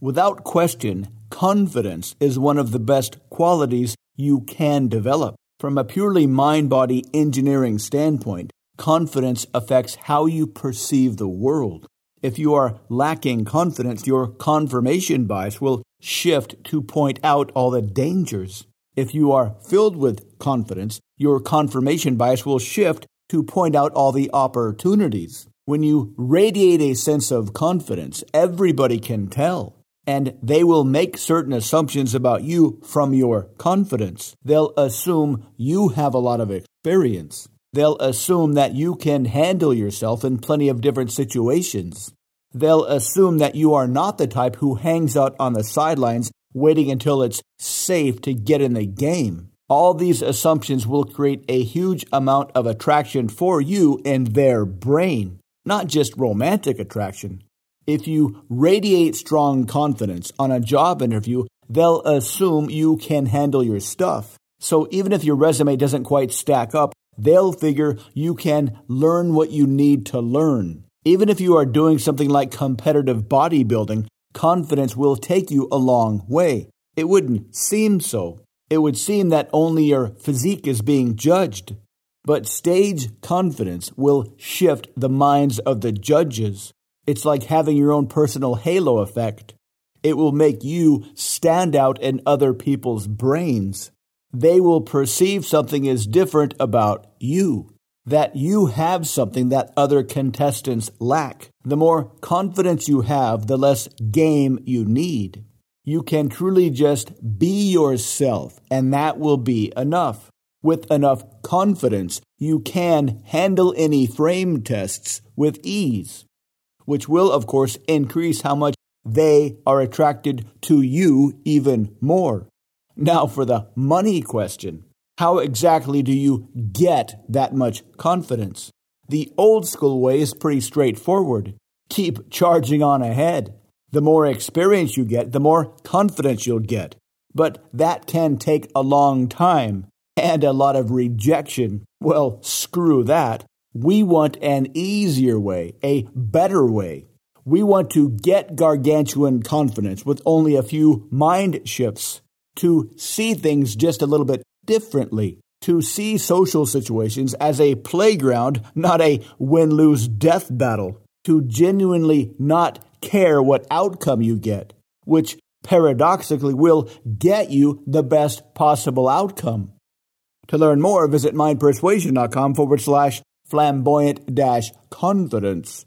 Without question, confidence is one of the best qualities you can develop. From a purely mind body engineering standpoint, confidence affects how you perceive the world. If you are lacking confidence, your confirmation bias will shift to point out all the dangers. If you are filled with confidence, your confirmation bias will shift to point out all the opportunities. When you radiate a sense of confidence, everybody can tell. And they will make certain assumptions about you from your confidence. They'll assume you have a lot of experience. They'll assume that you can handle yourself in plenty of different situations. They'll assume that you are not the type who hangs out on the sidelines waiting until it's safe to get in the game. All these assumptions will create a huge amount of attraction for you in their brain not just romantic attraction. If you radiate strong confidence on a job interview, they'll assume you can handle your stuff. So even if your resume doesn't quite stack up, they'll figure you can learn what you need to learn. Even if you are doing something like competitive bodybuilding, confidence will take you a long way. It wouldn't seem so. It would seem that only your physique is being judged. But stage confidence will shift the minds of the judges. It's like having your own personal halo effect. It will make you stand out in other people's brains. They will perceive something as different about you, that you have something that other contestants lack. The more confidence you have, the less game you need. You can truly just be yourself, and that will be enough with enough confidence, you can handle any frame tests with ease, which will, of course, increase how much they are attracted to you even more. Now, for the money question how exactly do you get that much confidence? The old school way is pretty straightforward. Keep charging on ahead. The more experience you get, the more confidence you'll get. But that can take a long time and a lot of rejection. Well, screw that. We want an easier way, a better way. We want to get gargantuan confidence with only a few mind shifts, to see things just a little bit differently, to see social situations as a playground, not a win lose death battle, to genuinely not care what outcome you get, which paradoxically will get you the best possible outcome. To learn more, visit mindpersuasion.com forward slash flamboyant dash confidence.